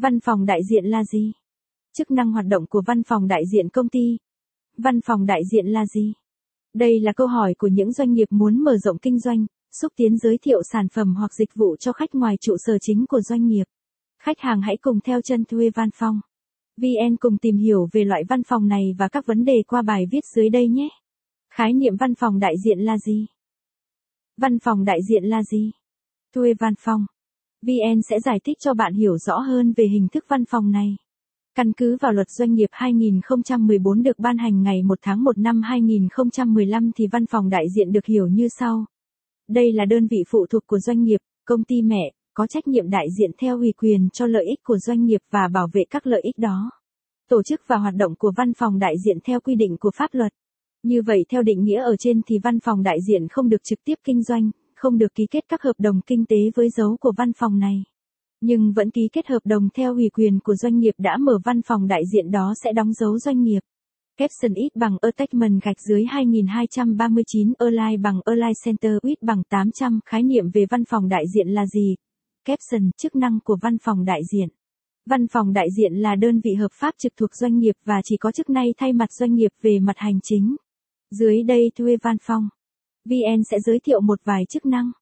Văn phòng đại diện là gì? Chức năng hoạt động của văn phòng đại diện công ty. Văn phòng đại diện là gì? Đây là câu hỏi của những doanh nghiệp muốn mở rộng kinh doanh, xúc tiến giới thiệu sản phẩm hoặc dịch vụ cho khách ngoài trụ sở chính của doanh nghiệp. Khách hàng hãy cùng theo chân thuê văn phòng. VN cùng tìm hiểu về loại văn phòng này và các vấn đề qua bài viết dưới đây nhé. Khái niệm văn phòng đại diện là gì? Văn phòng đại diện là gì? Thuê văn phòng. VN sẽ giải thích cho bạn hiểu rõ hơn về hình thức văn phòng này. Căn cứ vào luật doanh nghiệp 2014 được ban hành ngày 1 tháng 1 năm 2015 thì văn phòng đại diện được hiểu như sau. Đây là đơn vị phụ thuộc của doanh nghiệp, công ty mẹ, có trách nhiệm đại diện theo ủy quyền cho lợi ích của doanh nghiệp và bảo vệ các lợi ích đó. Tổ chức và hoạt động của văn phòng đại diện theo quy định của pháp luật. Như vậy theo định nghĩa ở trên thì văn phòng đại diện không được trực tiếp kinh doanh, không được ký kết các hợp đồng kinh tế với dấu của văn phòng này. Nhưng vẫn ký kết hợp đồng theo ủy quyền của doanh nghiệp đã mở văn phòng đại diện đó sẽ đóng dấu doanh nghiệp. Capson ít bằng attachment gạch dưới 2239 Align bằng Align Center ít bằng 800 khái niệm về văn phòng đại diện là gì? Capson, chức năng của văn phòng đại diện. Văn phòng đại diện là đơn vị hợp pháp trực thuộc doanh nghiệp và chỉ có chức năng thay mặt doanh nghiệp về mặt hành chính. Dưới đây thuê văn phòng. VN sẽ giới thiệu một vài chức năng.